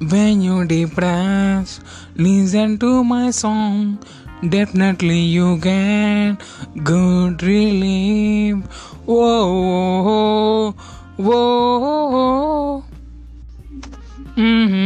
When you depressed, listen to my song. Definitely you get good relief. Whoa, whoa, whoa. whoa. Mm-hmm.